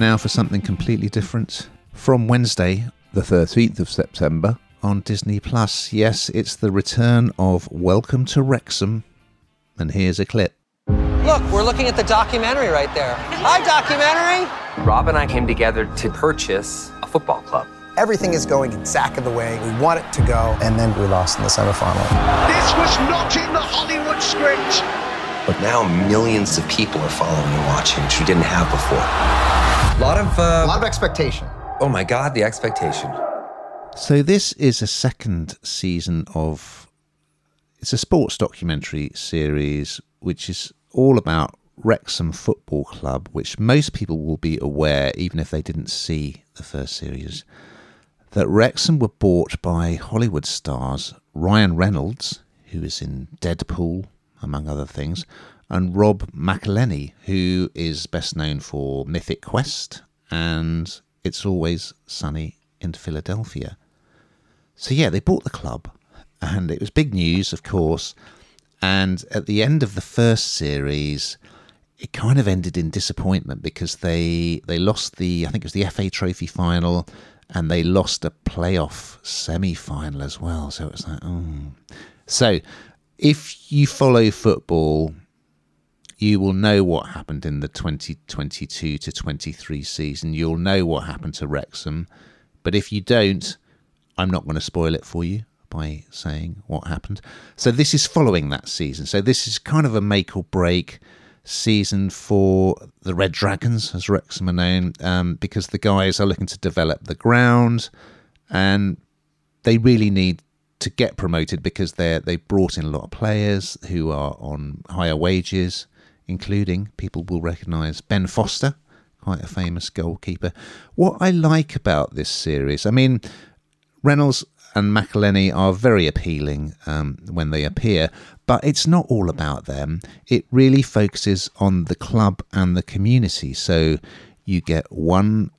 now for something completely different. From Wednesday, the 13th of September, on Disney Plus. Yes, it's the return of Welcome to Wrexham. And here's a clip. Look, we're looking at the documentary right there. Hi, documentary! Rob and I came together to purchase a football club. Everything is going exactly the way we want it to go. And then we lost in the semifinal. This was not in the Hollywood script. But now millions of people are following and watching, which we didn't have before. A lot of uh, a lot of expectation. Oh my God, the expectation. So this is a second season of it's a sports documentary series which is all about Wrexham Football Club, which most people will be aware, even if they didn't see the first series, that Wrexham were bought by Hollywood stars Ryan Reynolds, who is in Deadpool, among other things, and Rob McElhenney, who is best known for Mythic Quest and It's Always Sunny in Philadelphia. So, yeah, they bought the club, and it was big news, of course. And at the end of the first series, it kind of ended in disappointment because they they lost the I think it was the FA Trophy final, and they lost a playoff semi final as well. So it was like, oh. So if you follow football, you will know what happened in the 2022 to 23 season. You'll know what happened to Wrexham. But if you don't, I'm not going to spoil it for you by saying what happened. So this is following that season. So this is kind of a make or break season for the Red Dragons, as Wrexham are known, um, because the guys are looking to develop the ground and they really need to get promoted because they they brought in a lot of players who are on higher wages, including people will recognise Ben Foster, quite a famous goalkeeper. What I like about this series, I mean, Reynolds and McElhenney are very appealing um, when they appear, but it's not all about them. It really focuses on the club and the community. So you get one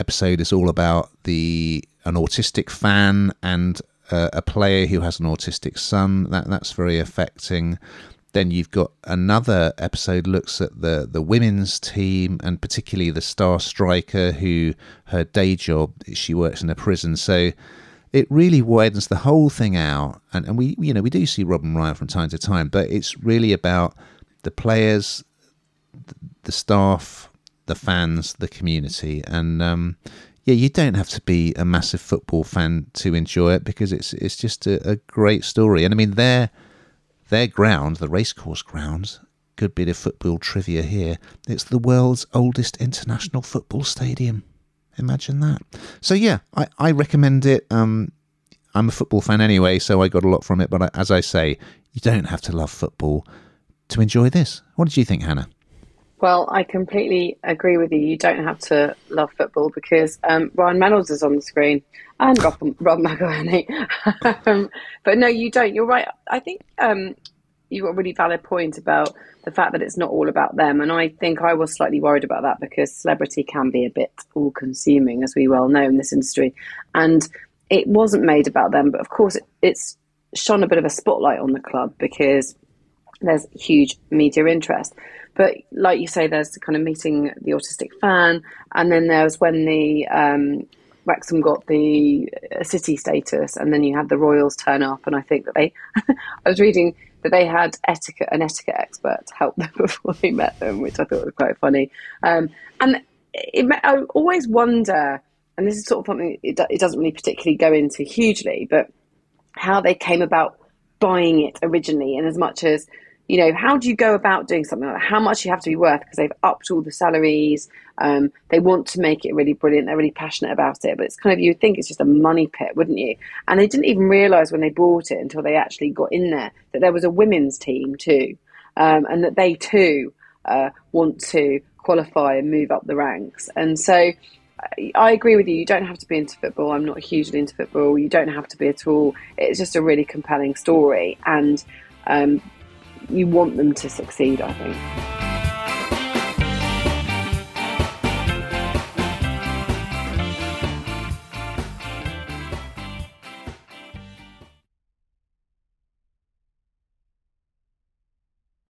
episode is all about the an autistic fan and uh, a player who has an autistic son. That that's very affecting. Then you've got another episode looks at the the women's team and particularly the star striker who her day job she works in a prison. So it really widens the whole thing out. And and we you know we do see Robin Ryan from time to time, but it's really about the players, the staff, the fans, the community, and um, yeah, you don't have to be a massive football fan to enjoy it because it's it's just a, a great story. And I mean, their their ground, the racecourse grounds, good bit of football trivia here. It's the world's oldest international football stadium. Imagine that. So yeah, I, I recommend it. Um, I'm a football fan anyway, so I got a lot from it. But I, as I say, you don't have to love football to enjoy this. What did you think, Hannah? Well, I completely agree with you. You don't have to love football because um, Ryan Reynolds is on the screen and Rob, Rob McElhenney. um, but no, you don't. You're right. I think um, you've got a really valid point about the fact that it's not all about them. And I think I was slightly worried about that because celebrity can be a bit all consuming, as we well know in this industry. And it wasn't made about them. But of course, it, it's shone a bit of a spotlight on the club because there's huge media interest. But like you say, there's kind of meeting the autistic fan, and then there's when the um, Wrexham got the uh, city status, and then you had the Royals turn up, and I think that they, I was reading that they had etiquette an etiquette expert help them before they met them, which I thought was quite funny. Um, and it, I always wonder, and this is sort of something it, it doesn't really particularly go into hugely, but how they came about buying it originally, and as much as you know, how do you go about doing something like that? How much you have to be worth because they've upped all the salaries. Um, they want to make it really brilliant. They're really passionate about it, but it's kind of you think it's just a money pit, wouldn't you? And they didn't even realise when they bought it until they actually got in there that there was a women's team too, um, and that they too uh, want to qualify and move up the ranks. And so. I agree with you. You don't have to be into football. I'm not hugely into football. You don't have to be at all. It's just a really compelling story, and um, you want them to succeed, I think.